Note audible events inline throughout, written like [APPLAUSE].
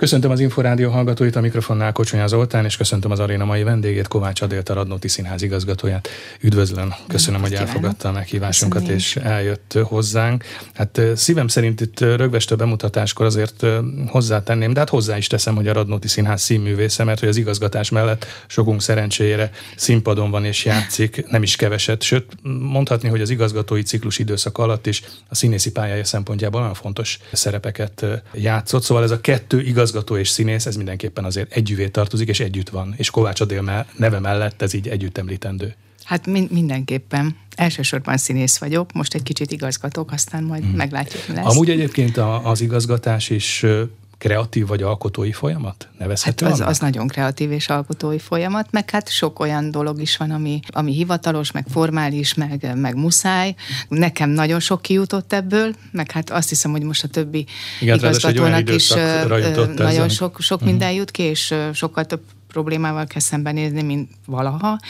Köszöntöm az Inforádió hallgatóit, a mikrofonnál Kocsonya Zoltán, és köszöntöm az aréna mai vendégét, Kovács Adélt, a Radnóti Színház igazgatóját. Üdvözlöm, köszönöm, hogy elfogadta a meghívásunkat, köszönöm. és eljött hozzánk. Hát szívem szerint itt rögvestő bemutatáskor azért hozzátenném, de hát hozzá is teszem, hogy a Radnóti Színház színművésze, mert hogy az igazgatás mellett sokunk szerencsére színpadon van és játszik, nem is keveset, sőt mondhatni, hogy az igazgatói ciklus időszak alatt is a színészi pályája szempontjából nagyon fontos szerepeket játszott. Szóval ez a kettő igaz igazgató és színész, ez mindenképpen azért együvé tartozik, és együtt van. És Kovács Adél neve mellett ez így együtt említendő. Hát min- mindenképpen. Elsősorban színész vagyok, most egy kicsit igazgatok, aztán majd hmm. meglátjuk, mi lesz. Amúgy egyébként a, az igazgatás is kreatív vagy alkotói folyamat? Nevezhető hát az, az nagyon kreatív és alkotói folyamat, meg hát sok olyan dolog is van, ami, ami hivatalos, meg formális, meg, meg muszáj. Nekem nagyon sok kijutott ebből, meg hát azt hiszem, hogy most a többi Igen, igazgatónak is nagyon sok, sok uh-huh. minden jut ki, és sokkal több problémával kell szembenézni, mint valaha,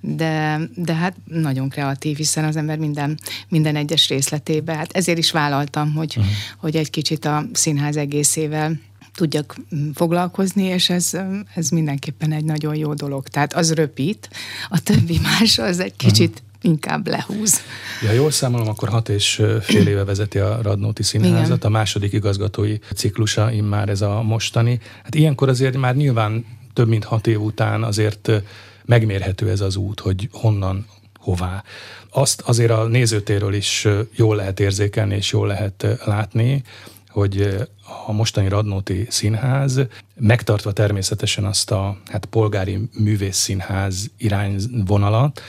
de, de hát nagyon kreatív, hiszen az ember minden, minden egyes részletébe, hát ezért is vállaltam, hogy, uh-huh. hogy egy kicsit a színház egészével tudjak foglalkozni, és ez, ez mindenképpen egy nagyon jó dolog. Tehát az röpít, a többi más az egy kicsit uh-huh inkább lehúz. Ja, jól számolom, akkor hat és fél éve vezeti a Radnóti Színházat, Igen. a második igazgatói ciklusa immár ez a mostani. Hát ilyenkor azért már nyilván több mint hat év után azért megmérhető ez az út, hogy honnan, hová. Azt azért a nézőtéről is jól lehet érzékelni, és jól lehet látni, hogy a mostani Radnóti Színház, megtartva természetesen azt a hát polgári művészszínház irányvonalat,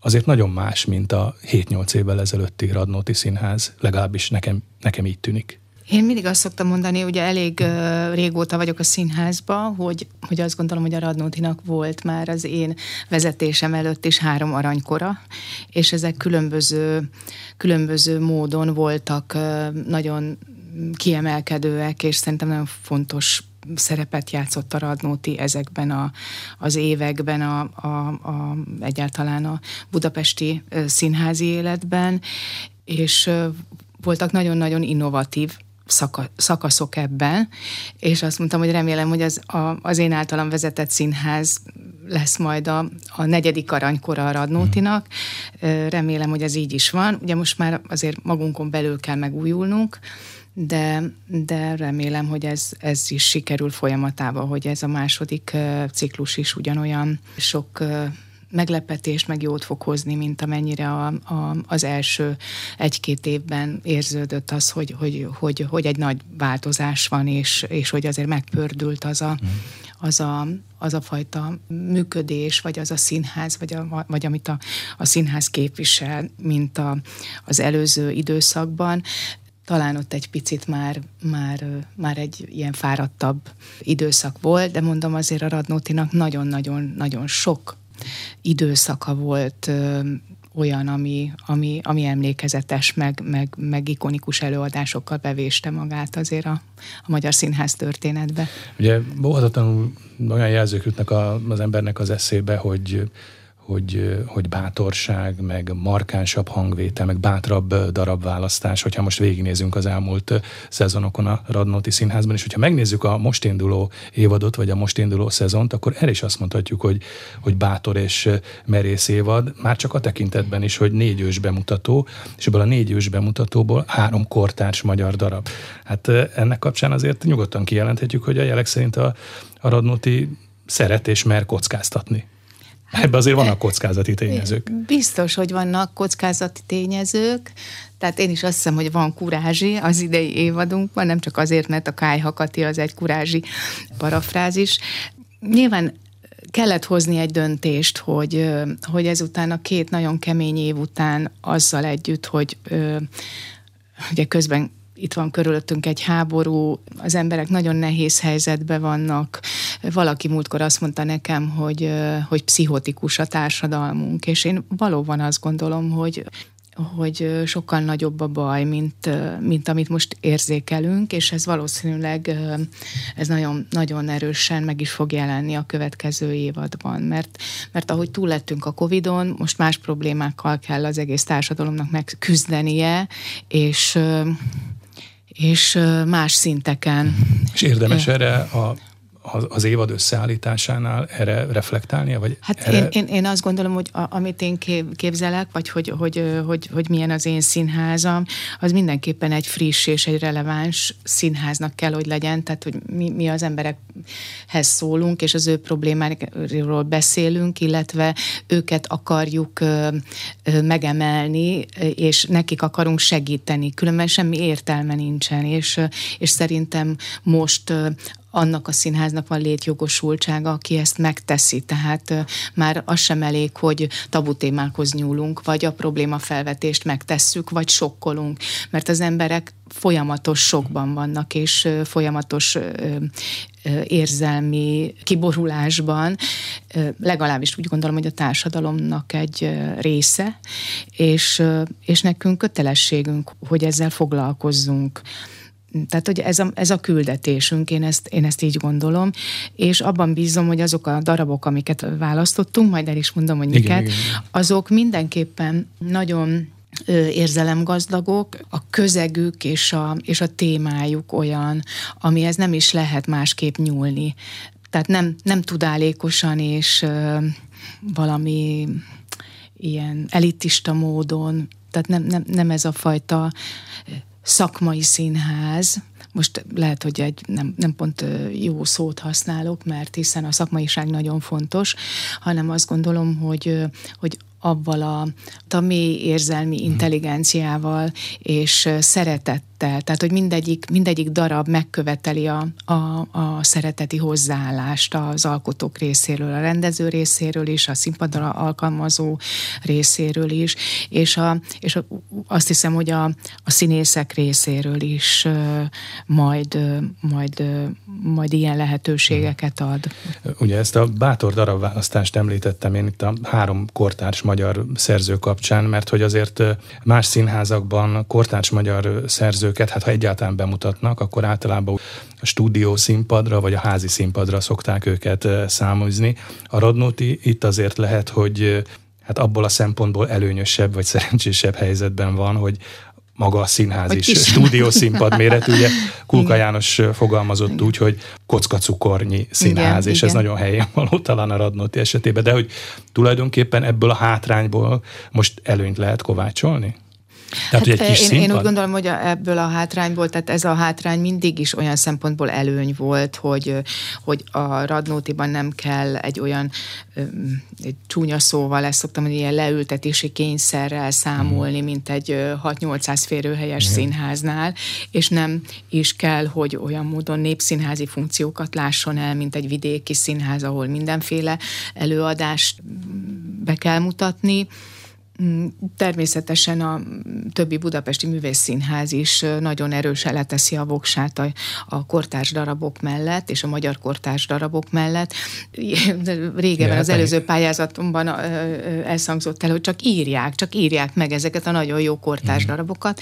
azért nagyon más, mint a 7-8 évvel ezelőtti Radnóti Színház, legalábbis nekem, nekem így tűnik. Én mindig azt szoktam mondani, ugye elég uh, régóta vagyok a színházban, hogy, hogy azt gondolom, hogy a Radnótinak volt már az én vezetésem előtt is három aranykora, és ezek különböző, különböző módon voltak uh, nagyon kiemelkedőek, és szerintem nagyon fontos szerepet játszott a Radnóti ezekben a, az években, a, a, a, egyáltalán a budapesti színházi életben, és voltak nagyon-nagyon innovatív szaka, szakaszok ebben, és azt mondtam, hogy remélem, hogy az, a, az én általam vezetett színház lesz majd a, a negyedik aranykora a Radnótinak. Remélem, hogy ez így is van. Ugye most már azért magunkon belül kell megújulnunk, de, de remélem, hogy ez, ez is sikerül folyamatába, hogy ez a második ciklus is ugyanolyan sok meglepetést, meg jót fog hozni, mint amennyire a, a, az első egy-két évben érződött az, hogy, hogy, hogy, hogy egy nagy változás van, és, és hogy azért megpördült az a, az a, az a fajta működés, vagy az a színház, vagy, a, vagy amit a, a színház képvisel, mint a, az előző időszakban. Talán ott egy picit már, már, már egy ilyen fáradtabb időszak volt, de mondom azért a Radnótinak nagyon-nagyon-nagyon sok időszaka volt olyan, ami, ami, ami emlékezetes, meg, meg, meg ikonikus előadásokkal bevéste magát azért a, a magyar színház történetbe. Ugye óhatatlanul olyan jelzők jutnak a, az embernek az eszébe, hogy hogy, hogy bátorság, meg markánsabb hangvétel, meg bátrabb darabválasztás, hogyha most végignézünk az elmúlt szezonokon a Radnóti Színházban, és hogyha megnézzük a most induló évadot, vagy a most induló szezont, akkor el is azt mondhatjuk, hogy, hogy bátor és merész évad, már csak a tekintetben is, hogy négy ős bemutató, és ebből a négy ős bemutatóból három kortárs magyar darab. Hát ennek kapcsán azért nyugodtan kijelenthetjük, hogy a jelek szerint a, a Radnóti szeret és mer kockáztatni. Ebben azért vannak kockázati tényezők. Biztos, hogy vannak kockázati tényezők, tehát én is azt hiszem, hogy van kurázsi az idei évadunkban, nem csak azért, mert a kájhakati az egy kurázsi parafrázis. Nyilván kellett hozni egy döntést, hogy, hogy ezután a két nagyon kemény év után azzal együtt, hogy ugye közben itt van körülöttünk egy háború, az emberek nagyon nehéz helyzetben vannak. Valaki múltkor azt mondta nekem, hogy, hogy pszichotikus a társadalmunk, és én valóban azt gondolom, hogy hogy sokkal nagyobb a baj, mint, mint amit most érzékelünk, és ez valószínűleg ez nagyon, nagyon erősen meg is fog jelenni a következő évadban, mert, mert ahogy túl lettünk a Covid-on, most más problémákkal kell az egész társadalomnak megküzdenie, és és más szinteken. És érdemes erre a az, évad összeállításánál erre reflektálnia? Vagy hát erre... én, én, én azt gondolom, hogy a, amit én képzelek, vagy hogy, hogy, hogy, hogy milyen az én színházam, az mindenképpen egy friss és egy releváns színháznak kell, hogy legyen, tehát hogy mi, mi az emberekhez szólunk, és az ő problémáról beszélünk, illetve őket akarjuk ö, ö, megemelni, és nekik akarunk segíteni, különben semmi értelme nincsen, és, és szerintem most annak a színháznak van létjogosultsága, aki ezt megteszi. Tehát már az sem elég, hogy tabu témákhoz nyúlunk, vagy a probléma felvetést megtesszük, vagy sokkolunk, mert az emberek folyamatos sokban vannak, és folyamatos érzelmi kiborulásban, legalábbis úgy gondolom, hogy a társadalomnak egy része, és, és nekünk kötelességünk, hogy ezzel foglalkozzunk. Tehát, hogy ez a, ez a küldetésünk, én ezt, én ezt így gondolom, és abban bízom, hogy azok a darabok, amiket választottunk, majd el is mondom, hogy miket, igen, azok mindenképpen nagyon érzelemgazdagok, a közegük és a, és a témájuk olyan, amihez nem is lehet másképp nyúlni. Tehát nem, nem tudálékosan és ö, valami ilyen elitista módon, tehát nem, nem, nem ez a fajta szakmai színház, most lehet, hogy egy nem, nem pont jó szót használok, mert hiszen a szakmaiság nagyon fontos, hanem azt gondolom, hogy, hogy avval a, a mély érzelmi mhm. intelligenciával és szeretettel, tehát hogy mindegyik, mindegyik darab megköveteli a, a, a szereteti hozzáállást az alkotók részéről, a rendező részéről is, a színpadra alkalmazó részéről is, és, a, és a, azt hiszem, hogy a, a színészek részéről is majd, majd, majd ilyen lehetőségeket ad. Ugye ezt a bátor darabválasztást említettem én itt a három kortárs magyar szerző kapcsán, mert hogy azért más színházakban kortárs magyar szerzőket, hát ha egyáltalán bemutatnak, akkor általában a stúdió színpadra vagy a házi színpadra szokták őket számozni. A Radnóti itt azért lehet, hogy hát abból a szempontból előnyösebb vagy szerencsésebb helyzetben van, hogy maga a színház is, stúdiószínpad méretű, ugye Kulka János fogalmazott igen. úgy, hogy kockacukornyi színház, igen, és igen. ez nagyon helyén való talán a Radnóti esetében, de hogy tulajdonképpen ebből a hátrányból most előnyt lehet kovácsolni? Tehát, hát, hogy egy kis én, én úgy gondolom, hogy ebből a hátrányból, tehát ez a hátrány mindig is olyan szempontból előny volt, hogy, hogy a Radnótiban nem kell egy olyan egy csúnya szóval, ezt szoktam, hogy ilyen leültetési kényszerrel számolni, hmm. mint egy 6-800 férőhelyes hmm. színháznál, és nem is kell, hogy olyan módon népszínházi funkciókat lásson el, mint egy vidéki színház, ahol mindenféle előadást be kell mutatni, természetesen a többi budapesti művészszínház is nagyon erősen leteszi a voksát a, a kortárs darabok mellett, és a magyar kortárs darabok mellett. Régebben az előző pályázatomban elszangzott el, hogy csak írják, csak írják meg ezeket a nagyon jó kortárs mhm. darabokat.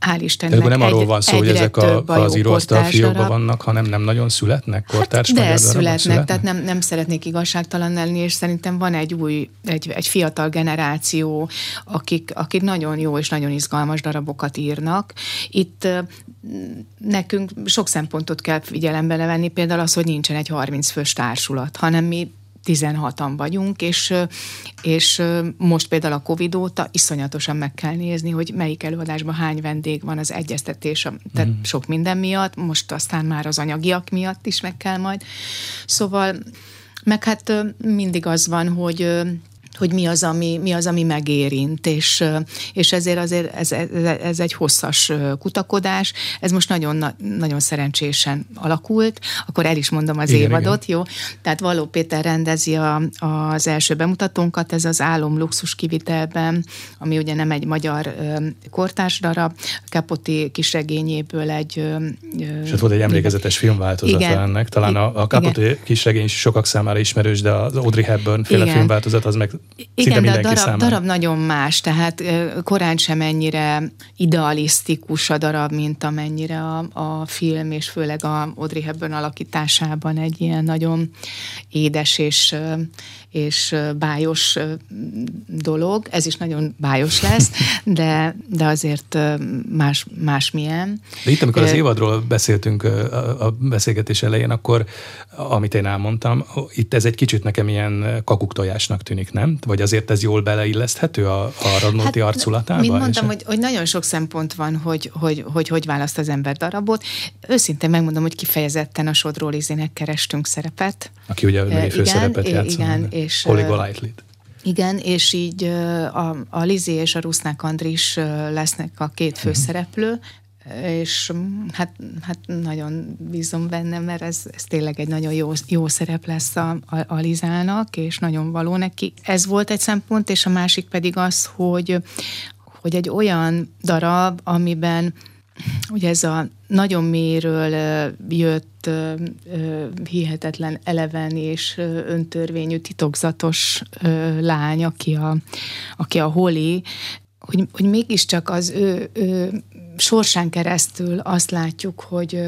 Hál' Istennek. De nem arról van szó, hogy ezek a, az íróasztal fiókban vannak, hanem nem nagyon születnek kortárs hát, de születnek, születnek, tehát nem, nem szeretnék igazságtalan lenni, és szerintem van egy új, egy, egy fiatal generáció, akik, akik nagyon jó és nagyon izgalmas darabokat írnak. Itt nekünk sok szempontot kell figyelembe venni, például az, hogy nincsen egy 30 fős társulat, hanem mi 16-an vagyunk, és, és most például a Covid óta iszonyatosan meg kell nézni, hogy melyik előadásban hány vendég van az egyeztetés, tehát mm. sok minden miatt, most aztán már az anyagiak miatt is meg kell majd. Szóval, meg hát mindig az van, hogy hogy mi az, ami, mi az, ami megérint, és, és ezért azért ez, ez, ez egy hosszas kutakodás, ez most nagyon, nagyon szerencsésen alakult, akkor el is mondom az igen, évadot, igen. jó? Tehát Való Péter rendezi a, az első bemutatónkat, ez az Álom luxus kivitelben, ami ugye nem egy magyar kortárs darab, Kapoti kisregényéből egy... Ott volt egy emlékezetes filmváltozata igen, ennek, talán a, a Kapoti kisregény is sokak számára ismerős, de az Audrey Hepburn féle igen. filmváltozat az meg igen, de a darab, darab nagyon más, tehát korán sem ennyire idealisztikus a darab, mint amennyire a, a film, és főleg a Audrey Hepburn alakításában egy ilyen nagyon édes és, és bájos dolog. Ez is nagyon bájos lesz, de, de azért más, másmilyen. De itt, amikor az évadról beszéltünk a beszélgetés elején, akkor, amit én elmondtam, itt ez egy kicsit nekem ilyen kakuktojásnak tűnik, nem? Vagy azért ez jól beleilleszthető a, a Radnóti hát, arculatába? Mint mondtam, hogy, hogy nagyon sok szempont van, hogy hogy, hogy hogy választ az ember darabot. Őszintén megmondom, hogy kifejezetten a Sodró Lizének kerestünk szerepet. Aki ugye e, főszerepet igen, Igen, és... Holly Golightly-t. Igen, és így a, a Lizi és a Rusznák Andris lesznek a két mhm. főszereplő, és mm, hát, hát nagyon bízom benne, mert ez, ez tényleg egy nagyon jó, jó szerep lesz a, a, a Lizának, és nagyon való neki. Ez volt egy szempont, és a másik pedig az, hogy, hogy egy olyan darab, amiben ugye ez a nagyon méről jött hihetetlen eleven és öntörvényű titokzatos lány, aki a, aki a Holly, hogy, hogy mégiscsak az ő, ő sorsán keresztül azt látjuk, hogy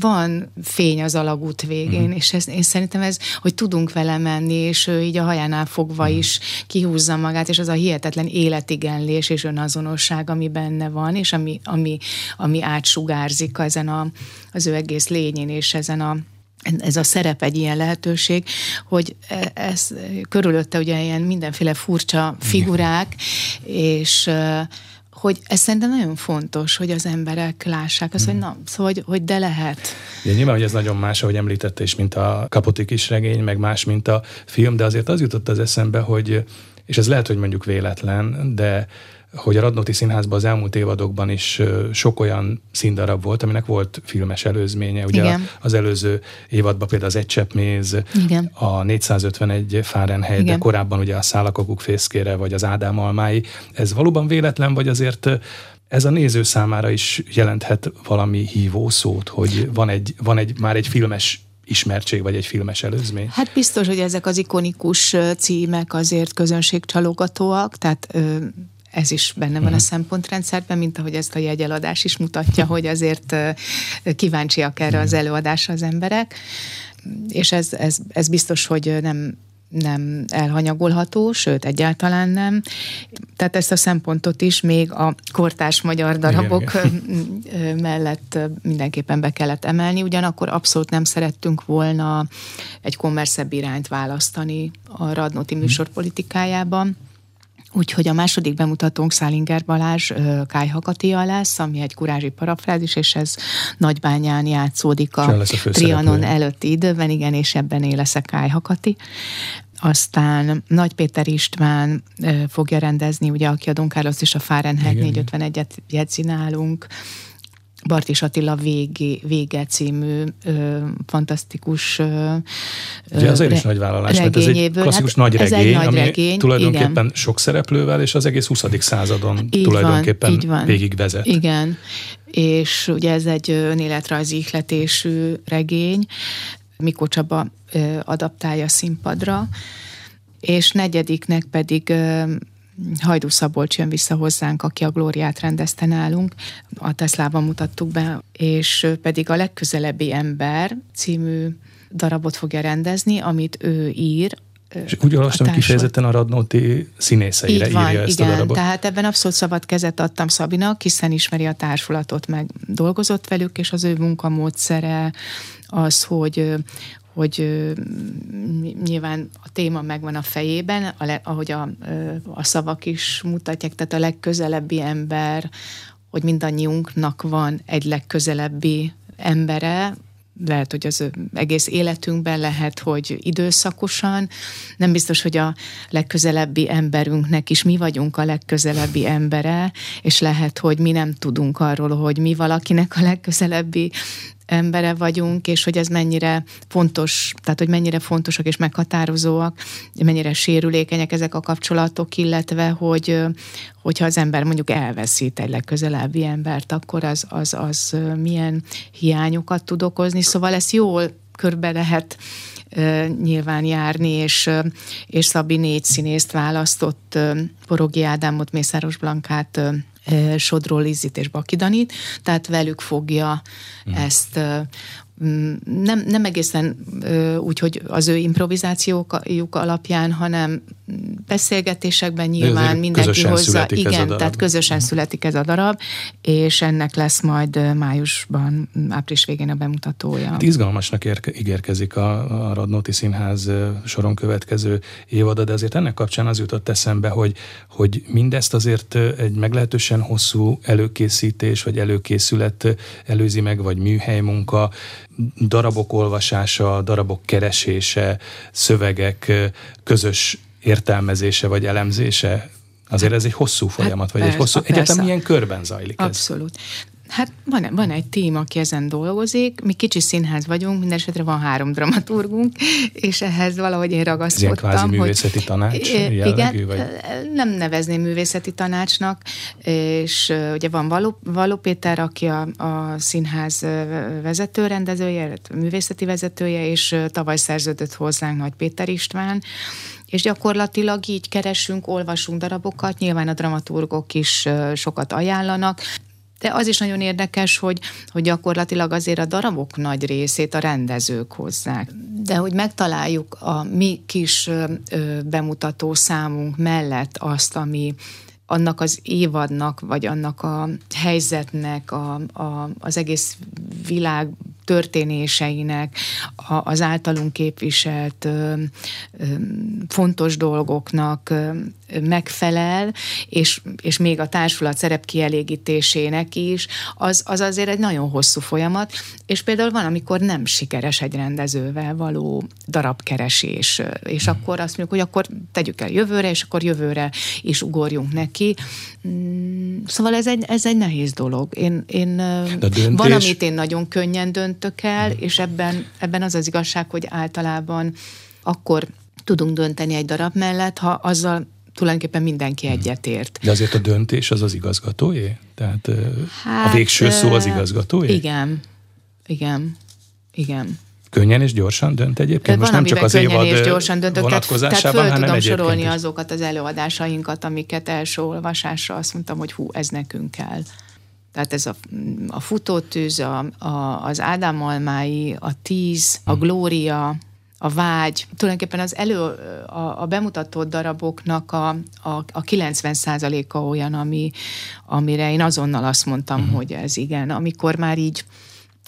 van fény az alagút végén, mm. és ez, én szerintem ez, hogy tudunk vele menni, és ő így a hajánál fogva mm. is kihúzza magát, és az a hihetetlen életigenlés és önazonosság, ami benne van, és ami, ami, ami átsugárzik ezen a, az ő egész lényén, és ezen a ez a szerep egy ilyen lehetőség, hogy e, ez körülötte ugye ilyen mindenféle furcsa figurák, és hogy ez szerintem nagyon fontos, hogy az emberek lássák azt, hmm. hogy na, szóval, hogy, hogy de lehet. Ja, nyilván, hogy ez nagyon más, ahogy említette is, mint a Kapotik is regény, meg más, mint a film, de azért az jutott az eszembe, hogy, és ez lehet, hogy mondjuk véletlen, de hogy a Radnóti Színházban az elmúlt évadokban is sok olyan színdarab volt, aminek volt filmes előzménye. Ugye Igen. az előző évadban például az Egy csepp méz, Igen. a 451 Fahrenheit, Igen. de korábban ugye a Szálakakuk fészkére, vagy az Ádám almái. Ez valóban véletlen, vagy azért ez a néző számára is jelenthet valami hívó szót, hogy van egy, van egy már egy filmes ismertség, vagy egy filmes előzmény? Hát biztos, hogy ezek az ikonikus címek azért közönségcsalogatóak, tehát ez is benne van a mhm. szempontrendszerben, mint ahogy ezt a jegyeladás is mutatja, hogy azért kíváncsiak erre az előadásra az emberek, és ez, ez, ez biztos, hogy nem nem elhanyagolható, sőt, egyáltalán nem. Tehát ezt a szempontot is még a kortárs magyar darabok igen, igen. mellett mindenképpen be kellett emelni, ugyanakkor abszolút nem szerettünk volna egy kommerszebb irányt választani a Radnóti mhm. műsor politikájában Úgyhogy a második bemutatónk Szálinger Balázs Kájhakatia lesz, ami egy kurázsi parafrázis, és ez Nagybányán játszódik a, a Trianon előtti időben, igen, és ebben él lesz a Kájhakati. Aztán Nagy Péter István fogja rendezni, ugye, aki a Don Carlos és a Fahrenheit 451-et jegyzi nálunk, Bartis Attila vége, vége című ö, fantasztikus ö, Ugye azért re, is nagy vállalás, mert ez egy klasszikus hát nagy regény, egy nagy ami regény, tulajdonképpen igen. sok szereplővel, és az egész 20. századon így tulajdonképpen van, így van. végigvezet. Igen, és ugye ez egy önéletrajzi ihletésű regény, Mikó Csaba ö, adaptálja színpadra, és negyediknek pedig Hajdú Szabolcs jön vissza hozzánk, aki a Glóriát rendezte nálunk. A Teslában mutattuk be, és pedig a legközelebbi ember című darabot fogja rendezni, amit ő ír, és úgy olvastam, hogy kifejezetten a Radnóti színészeire Így van, írja ezt igen, a darabot. tehát ebben abszolút szabad kezet adtam Szabinak, hiszen ismeri a társulatot, meg dolgozott velük, és az ő munkamódszere az, hogy, hogy nyilván a téma megvan a fejében, ahogy a, a szavak is mutatják, tehát a legközelebbi ember, hogy mindannyiunknak van egy legközelebbi embere, lehet, hogy az egész életünkben, lehet, hogy időszakosan. Nem biztos, hogy a legközelebbi emberünknek is mi vagyunk a legközelebbi embere, és lehet, hogy mi nem tudunk arról, hogy mi valakinek a legközelebbi embere vagyunk, és hogy ez mennyire fontos, tehát hogy mennyire fontosak és meghatározóak, mennyire sérülékenyek ezek a kapcsolatok, illetve hogy hogyha az ember mondjuk elveszít egy legközelebbi embert, akkor az, az, az milyen hiányokat tud okozni. Szóval ezt jól körbe lehet nyilván járni, és, és Szabi négy színészt választott, Porogi Ádámot, Mészáros Blankát, Sodról Lizzit és Bakidanit, tehát velük fogja mm. ezt nem, nem egészen úgy, hogy az ő improvizációk alapján, hanem beszélgetésekben nyilván mindenki hozza. Igen, tehát közösen uh-huh. születik ez a darab, és ennek lesz majd májusban, április végén a bemutatója. Hát izgalmasnak érke, ígérkezik a, a Radnóti Színház soron következő évada, de azért ennek kapcsán az jutott eszembe, hogy, hogy mindezt azért egy meglehetősen hosszú előkészítés, vagy előkészület előzi meg, vagy műhely munka, darabok olvasása, darabok keresése, szövegek közös értelmezése vagy elemzése Azért ez egy hosszú folyamat, hát vagy persze, egy hosszú... Egyáltalán milyen körben zajlik Abszolút. ez? Abszolút. Hát van, van egy tím, aki ezen dolgozik, mi kicsi színház vagyunk, minden esetre van három dramaturgunk, és ehhez valahogy én ragaszkodtam. Ez ilyen kvázi művészeti hogy, tanács jellegű, Igen, vagy? nem nevezném művészeti tanácsnak, és ugye van Való, Való Péter, aki a, a színház vezetőrendezője, művészeti vezetője, és tavaly szerződött hozzánk Nagy Péter István, és gyakorlatilag így keresünk, olvasunk darabokat, nyilván a dramaturgok is sokat ajánlanak, de az is nagyon érdekes, hogy, hogy gyakorlatilag azért a darabok nagy részét a rendezők hozzák. De hogy megtaláljuk a mi kis bemutató számunk mellett azt, ami annak az évadnak, vagy annak a helyzetnek, a, a, az egész világ történéseinek, az általunk képviselt fontos dolgoknak megfelel, és, és még a társulat szerep kielégítésének is, az, az azért egy nagyon hosszú folyamat, és például van, amikor nem sikeres egy rendezővel való darabkeresés, és akkor azt mondjuk, hogy akkor tegyük el jövőre, és akkor jövőre is ugorjunk neki. Mm, szóval ez egy, ez egy nehéz dolog. Én, én döntés... van, amit én nagyon könnyen döntök el, és ebben, ebben az az igazság, hogy általában akkor tudunk dönteni egy darab mellett, ha azzal tulajdonképpen mindenki hmm. egyetért. De azért a döntés az az igazgatóé? Tehát hát, a végső szó az igazgatóé? Igen, igen, igen. Könnyen és gyorsan dönt egyébként? Most nem csak az évad és gyorsan döntök, tehát, tehát föl tudom sorolni is. azokat az előadásainkat, amiket első olvasásra azt mondtam, hogy hú, ez nekünk kell. Tehát ez a, a futótűz, a, a, az Ádám Almái, a Tíz, a hmm. Glória, a vágy, tulajdonképpen az elő, a, a bemutatott daraboknak a, a, a 90%-a olyan, ami, amire én azonnal azt mondtam, uh-huh. hogy ez igen. Amikor már így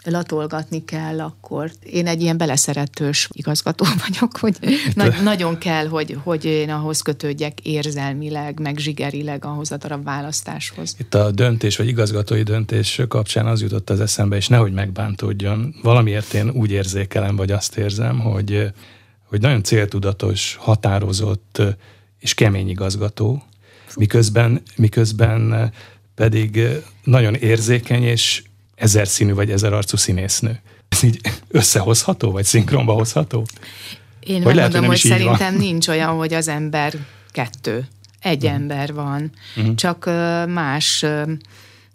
latolgatni kell, akkor én egy ilyen beleszeretős igazgató [LAUGHS] vagyok, hogy na- nagyon kell, hogy, hogy én ahhoz kötődjek érzelmileg, meg zsigerileg ahhoz a darab választáshoz. Itt a döntés, vagy igazgatói döntés kapcsán az jutott az eszembe, és nehogy megbántódjon. Valamiért én úgy érzékelem, vagy azt érzem, hogy, hogy nagyon céltudatos, határozott és kemény igazgató, miközben, miközben pedig nagyon érzékeny és ezer színű vagy ezer arcú színésznő. Ez így összehozható, vagy szinkronba hozható? Én vagy lehet, mondom, hogy, hogy szerintem van. nincs olyan, hogy az ember kettő. Egy uh-huh. ember van. Uh-huh. Csak más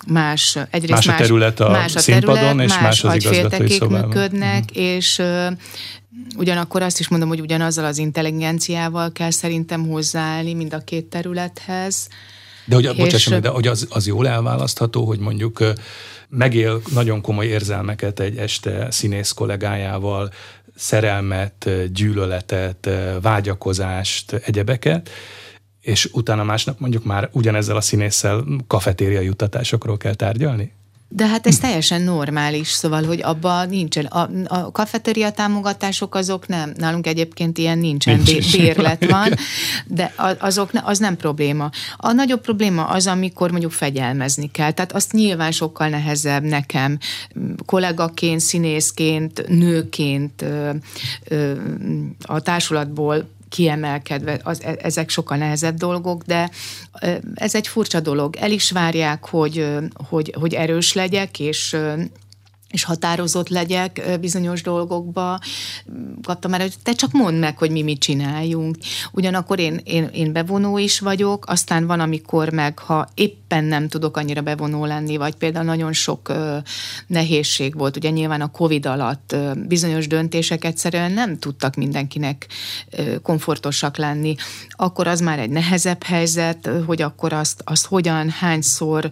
más, egyrészt más a terület a más a színpadon, terület, és más, más az igazgatói szobában. működnek, uh-huh. és ugyanakkor azt is mondom, hogy ugyanazzal az intelligenciával kell szerintem hozzáállni mind a két területhez. De hogy, és, meg, de hogy az, az jól elválasztható, hogy mondjuk megél nagyon komoly érzelmeket egy este színész kollégájával, szerelmet, gyűlöletet, vágyakozást, egyebeket, és utána másnap mondjuk már ugyanezzel a színésszel kafetéria juttatásokról kell tárgyalni? De hát ez teljesen normális, szóval, hogy abban nincsen. A, a kafeteria támogatások azok nem, nálunk egyébként ilyen nincsen, Nincs bérlet [LAUGHS] van, de azok, az nem probléma. A nagyobb probléma az, amikor mondjuk fegyelmezni kell. Tehát azt nyilván sokkal nehezebb nekem kollégaként, színészként, nőként a társulatból kiemelkedve, az, e, ezek sokkal nehezebb dolgok, de ez egy furcsa dolog. El is várják, hogy, hogy, hogy erős legyek, és és határozott legyek bizonyos dolgokba. Kaptam már, hogy te csak mondd meg, hogy mi mit csináljunk. Ugyanakkor én, én, én bevonó is vagyok, aztán van, amikor meg, ha éppen nem tudok annyira bevonó lenni, vagy például nagyon sok ö, nehézség volt, ugye nyilván a Covid alatt ö, bizonyos döntések egyszerűen nem tudtak mindenkinek ö, komfortosak lenni, akkor az már egy nehezebb helyzet, hogy akkor azt, azt hogyan, hányszor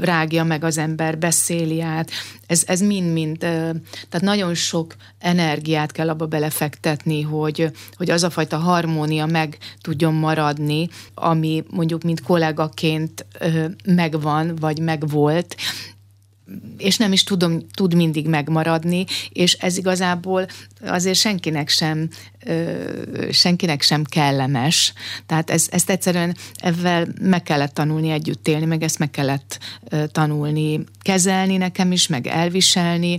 rágja meg az ember, beszéli át. Ez, ez mind-mind, tehát nagyon sok energiát kell abba belefektetni, hogy, hogy az a fajta harmónia meg tudjon maradni, ami mondjuk mint kollégaként megvan, vagy megvolt, és nem is tudom, tud mindig megmaradni, és ez igazából azért senkinek sem, senkinek sem kellemes. Tehát ez, ezt egyszerűen ezzel meg kellett tanulni együtt élni, meg ezt meg kellett tanulni kezelni nekem is, meg elviselni,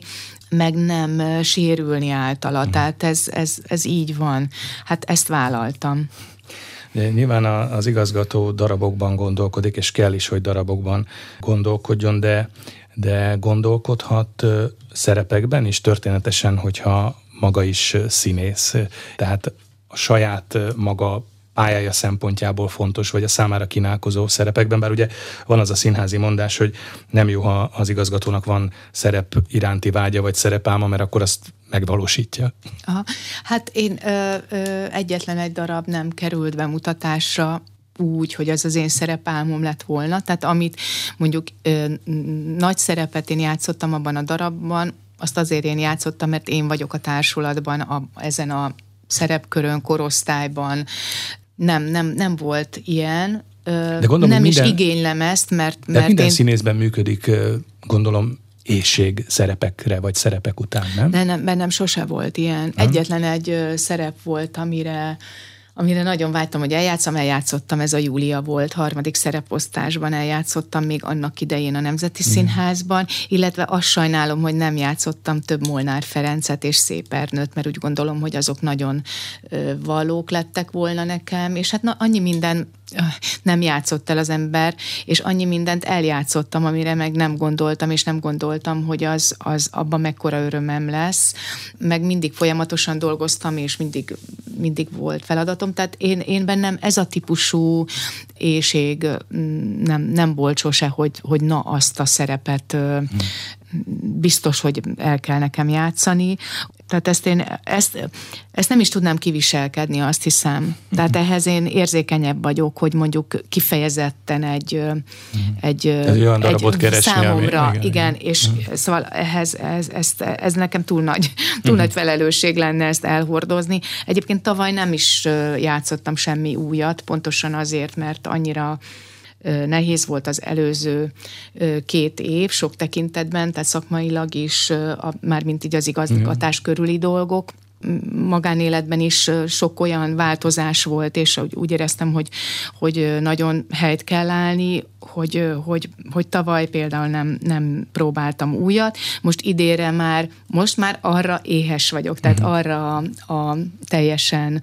meg nem sérülni általa. Hmm. Tehát ez, ez, ez így van. Hát ezt vállaltam. Nyilván az igazgató darabokban gondolkodik, és kell is, hogy darabokban gondolkodjon, de de gondolkodhat szerepekben is történetesen, hogyha maga is színész. Tehát a saját maga pályája szempontjából fontos, vagy a számára kínálkozó szerepekben, bár ugye van az a színházi mondás, hogy nem jó, ha az igazgatónak van szerep iránti vágya, vagy szerepálma, mert akkor azt megvalósítja. Aha. Hát én ö, ö, egyetlen egy darab nem került bemutatásra, úgy, hogy az az én szerepálmom lett volna. Tehát amit mondjuk ö, nagy szerepet én játszottam abban a darabban, azt azért én játszottam, mert én vagyok a társulatban a, ezen a szerepkörön, korosztályban. Nem, nem, nem volt ilyen. De gondolom, nem minden, is igénylem ezt, mert... De mert minden én... színészben működik, gondolom, éjség szerepekre, vagy szerepek után, nem? Nem, bennem sose volt ilyen. Nem? Egyetlen egy szerep volt, amire amire nagyon vágytam, hogy eljátszom, eljátszottam, ez a Júlia volt, harmadik szereposztásban eljátszottam még annak idején a Nemzeti mm. Színházban, illetve azt sajnálom, hogy nem játszottam több Molnár Ferencet és Szép Ernőt, mert úgy gondolom, hogy azok nagyon valók lettek volna nekem, és hát na, annyi minden nem játszott el az ember, és annyi mindent eljátszottam, amire meg nem gondoltam, és nem gondoltam, hogy az, az abban mekkora örömem lesz, meg mindig folyamatosan dolgoztam, és mindig, mindig volt feladatom, tehát én, én bennem ez a típusú éjség nem, nem volt sose, hogy, hogy na azt a szerepet hmm biztos, hogy el kell nekem játszani. Tehát ezt én, ezt, ezt nem is tudnám kiviselkedni, azt hiszem. Tehát mhm. ehhez én érzékenyebb vagyok, hogy mondjuk kifejezetten egy, mhm. egy, egy, olyan egy keresni, számomra, ami, igen, igen, igen, és uh-huh. szóval ehhez ez, ez, ez nekem túl nagy, túl uh-huh. nagy felelősség lenne ezt elhordozni. Egyébként tavaly nem is játszottam semmi újat, pontosan azért, mert annyira nehéz volt az előző két év sok tekintetben, tehát szakmailag is, már mint így az igazgatás körüli dolgok, magánéletben is sok olyan változás volt, és úgy éreztem, hogy, hogy nagyon helyt kell állni, hogy, hogy, hogy tavaly például nem, nem próbáltam újat, most idére már, most már arra éhes vagyok, tehát uh-huh. arra a, a teljesen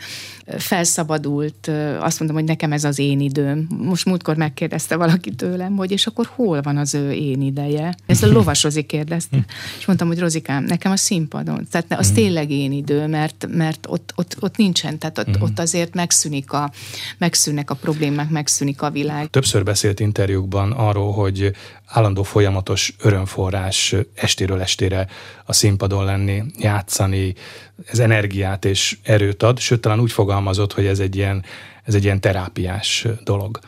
felszabadult, azt mondom, hogy nekem ez az én időm. Most múltkor megkérdezte valaki tőlem, hogy és akkor hol van az ő én ideje? Ez a lovas Rozi kérdezte. És mondtam, hogy Rozikám, nekem a színpadon. Tehát az uh-huh. tényleg én idő, mert, mert ott, ott, ott nincsen, tehát ott, uh-huh. ott azért megszűnik a, megszűnnek a problémák, megszűnik a világ. Többször beszélt interjúkban arról, hogy állandó folyamatos örömforrás estéről estére a színpadon lenni, játszani, ez energiát és erőt ad, sőt talán úgy fogalmazott, hogy ez egy ilyen, ez egy ilyen terápiás dolog.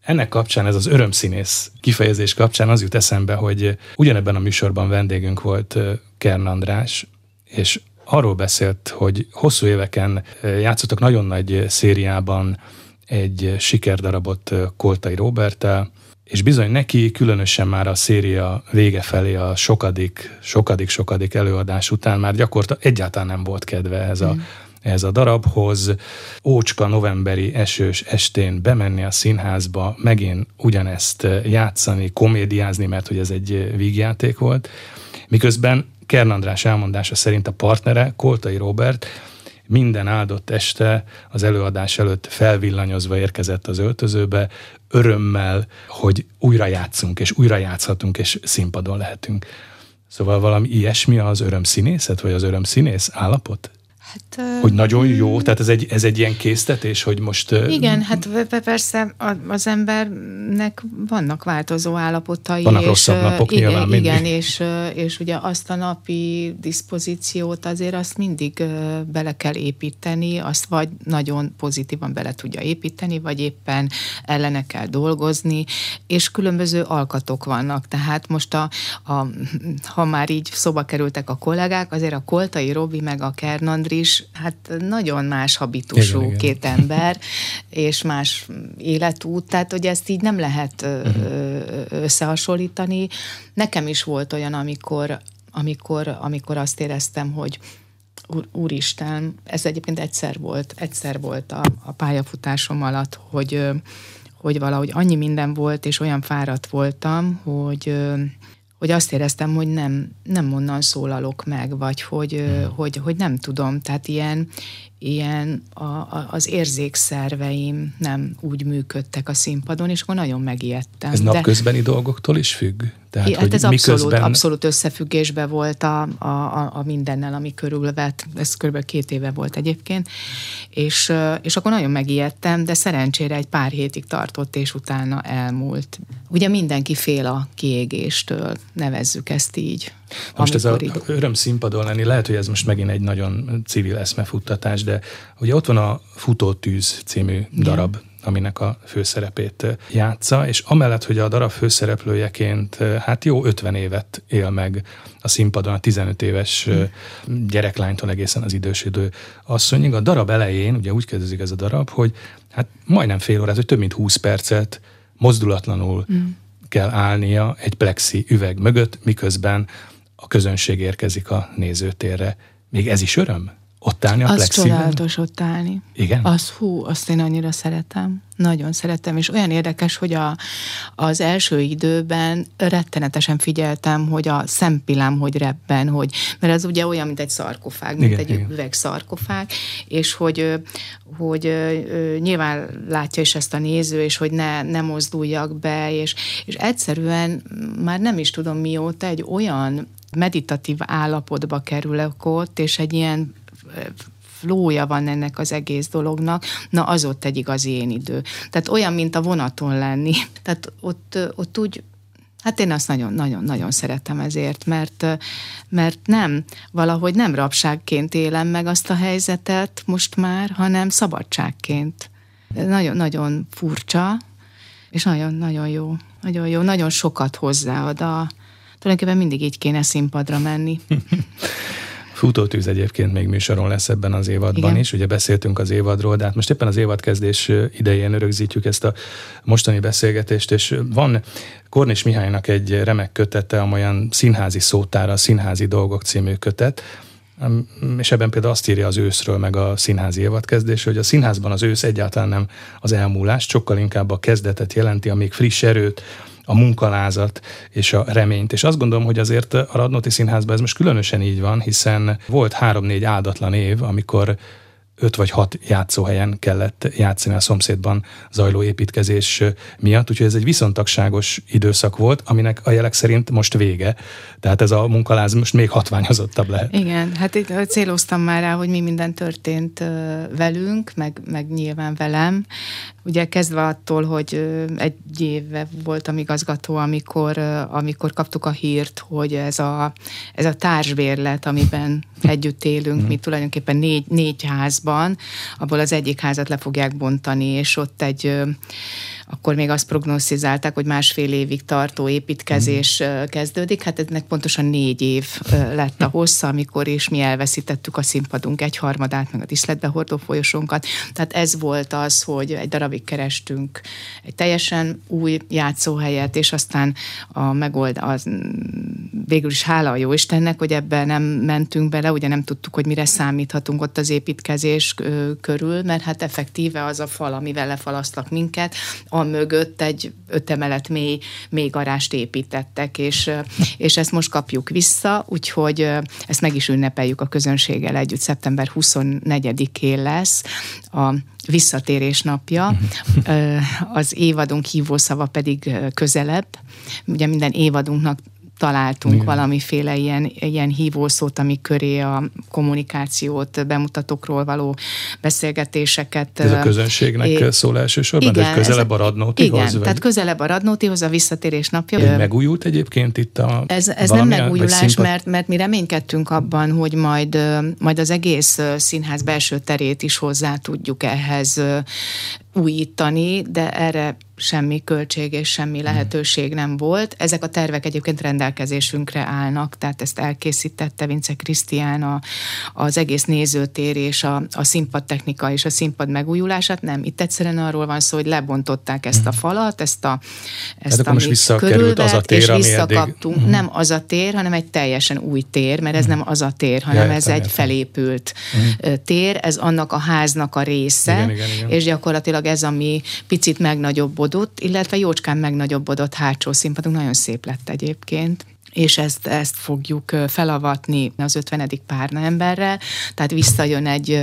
Ennek kapcsán, ez az örömszínész kifejezés kapcsán az jut eszembe, hogy ugyanebben a műsorban vendégünk volt Kern András, és arról beszélt, hogy hosszú éveken játszottak nagyon nagy szériában egy sikerdarabot Koltai Robertel, és bizony neki, különösen már a széria vége felé a sokadik, sokadik, sokadik előadás után már gyakorta egyáltalán nem volt kedve ez a, mm. ez a darabhoz. Ócska novemberi esős estén bemenni a színházba, megint ugyanezt játszani, komédiázni, mert hogy ez egy vígjáték volt. Miközben Kern András elmondása szerint a partnere, Koltai Robert, minden áldott este az előadás előtt felvillanyozva érkezett az öltözőbe, örömmel, hogy újra játszunk, és újra játszhatunk, és színpadon lehetünk. Szóval valami ilyesmi az örömszínészet, vagy az örömszínész állapot? Hát, hogy nagyon jó, tehát ez egy, ez egy ilyen késztetés, hogy most... Igen, hát persze az embernek vannak változó állapotai. Vannak és, rosszabb napok igen, nyilván mindig. Igen, és, és ugye azt a napi diszpozíciót azért azt mindig bele kell építeni, azt vagy nagyon pozitívan bele tudja építeni, vagy éppen ellene kell dolgozni, és különböző alkatok vannak. Tehát most a, a ha már így szoba kerültek a kollégák, azért a Koltai Robi meg a Kernandri is hát nagyon más habitusú igen, két igen. ember, [LAUGHS] és más életút, tehát hogy ezt így nem lehet uh-huh. összehasonlítani. Nekem is volt olyan, amikor, amikor, amikor azt éreztem, hogy Úr, Úristen, ez egyébként egyszer volt, egyszer volt a, a pályafutásom alatt, hogy, hogy valahogy annyi minden volt, és olyan fáradt voltam, hogy hogy azt éreztem, hogy nem, nem onnan szólalok meg, vagy hogy, hmm. hogy, hogy nem tudom. Tehát ilyen, ilyen a, a, az érzékszerveim nem úgy működtek a színpadon, és akkor nagyon megijedtem. Ez napközbeni De, dolgoktól is függ? Tehát, hát ez abszolút, miközben... abszolút összefüggésben volt a, a, a, a mindennel, ami körülvett. Ez kb. két éve volt egyébként. És, és akkor nagyon megijedtem, de szerencsére egy pár hétig tartott, és utána elmúlt. Ugye mindenki fél a kiégéstől, nevezzük ezt így. Most ez a így... öröm színpadon lenni, lehet, hogy ez most megint egy nagyon civil eszmefuttatás, de ugye ott van a Futótűz című Igen. darab, aminek a főszerepét játsza, és amellett, hogy a darab főszereplőjeként hát jó 50 évet él meg a színpadon, a 15 éves hmm. gyereklánytól egészen az idősödő asszonyig. A darab elején, ugye úgy kezdődik ez a darab, hogy hát majdnem fél órát, hogy több mint 20 percet mozdulatlanul hmm. kell állnia egy plexi üveg mögött, miközben a közönség érkezik a nézőtérre. Még ez is öröm? Ott állni a Az csodálatos ott állni. Igen? Az hú, azt én annyira szeretem. Nagyon szeretem, és olyan érdekes, hogy a, az első időben rettenetesen figyeltem, hogy a szempilám hogy rebben, hogy, mert ez ugye olyan, mint egy szarkofág, mint igen, egy igen. üveg szarkofág, és hogy, hogy nyilván látja is ezt a néző, és hogy ne, ne mozduljak be, és, és egyszerűen már nem is tudom mióta egy olyan meditatív állapotba kerülök ott, és egy ilyen flója van ennek az egész dolognak, na az ott egy igazi én idő. Tehát olyan, mint a vonaton lenni. [LAUGHS] Tehát ott, ott úgy, Hát én azt nagyon-nagyon-nagyon szeretem ezért, mert, mert nem, valahogy nem rabságként élem meg azt a helyzetet most már, hanem szabadságként. Nagyon-nagyon furcsa, és nagyon-nagyon jó. Nagyon jó, nagyon sokat hozzáad a, tulajdonképpen mindig így kéne színpadra menni. Futótűz egyébként még műsoron lesz ebben az évadban Igen. is. Ugye beszéltünk az évadról, de hát most éppen az évadkezdés idején örökzítjük ezt a mostani beszélgetést, és van Kornis Mihálynak egy remek kötete, amolyan színházi szótára, színházi dolgok című kötet, és ebben például azt írja az őszről, meg a színházi évadkezdés, hogy a színházban az ősz egyáltalán nem az elmúlás, sokkal inkább a kezdetet jelenti, a még friss erőt, a munkalázat és a reményt. És azt gondolom, hogy azért a Radnóti Színházban ez most különösen így van, hiszen volt három-négy áldatlan év, amikor öt vagy hat játszóhelyen kellett játszani a szomszédban zajló építkezés miatt, úgyhogy ez egy viszontagságos időszak volt, aminek a jelek szerint most vége. Tehát ez a munkaláz most még hatványozottabb lehet. Igen, hát itt céloztam már rá, hogy mi minden történt velünk, meg, meg nyilván velem. Ugye kezdve attól, hogy egy éve voltam igazgató, amikor, amikor kaptuk a hírt, hogy ez a, ez a társbérlet, amiben együtt élünk, mi tulajdonképpen négy, négy házban, abból az egyik házat le fogják bontani, és ott egy akkor még azt prognosztizálták, hogy másfél évig tartó építkezés mm. kezdődik. Hát ennek pontosan négy év lett a hossza, amikor is mi elveszítettük a színpadunk egy harmadát, meg a diszletbe hordó folyosónkat. Tehát ez volt az, hogy egy darabig kerestünk egy teljesen új játszóhelyet, és aztán a megold, az végül is hála a jó Istennek, hogy ebben nem mentünk bele, ugye nem tudtuk, hogy mire számíthatunk ott az építkezés körül, mert hát effektíve az a fal, amivel lefalasztak minket, a mögött egy öt emelet mély, mély garást építettek, és, és ezt most kapjuk vissza, úgyhogy ezt meg is ünnepeljük a közönséggel együtt. Szeptember 24-én lesz a visszatérés napja, az évadunk hívószava pedig közelebb. Ugye minden évadunknak találtunk Igen. valamiféle ilyen, ilyen hívószót, ami köré a kommunikációt, bemutatókról való beszélgetéseket. Ez a közönségnek é, szól elsősorban, igen, de közelebb a Radnótihoz? Igen, vagy? tehát közelebb a Radnótihoz a visszatérés napja. Ez megújult egyébként itt a Ez, ez nem megújulás, színpad... mert, mert mi reménykedtünk abban, hogy majd, majd az egész színház belső terét is hozzá tudjuk ehhez újítani, de erre semmi költség és semmi lehetőség nem volt. Ezek a tervek egyébként rendelkezésünkre állnak, tehát ezt elkészítette Vince Krisztián a, az egész nézőtér és a, a színpadtechnika és a színpad megújulását. Nem, itt egyszerűen arról van szó, hogy lebontották ezt a falat, ezt a ezt, hát most visszakerült az a tér, és visszakaptunk. Eddig... Nem az a tér, hanem egy teljesen új tér, mert ez nem az a tér, hanem ja, ez értem, egy felépült uh-huh. tér, ez annak a háznak a része, igen, igen, igen. és gyakorlatilag ez, ami picit megnagyobbodott, illetve jócskán megnagyobbodott hátsó színpadunk, nagyon szép lett egyébként és ezt, ezt fogjuk felavatni az 50. párna emberrel, tehát visszajön egy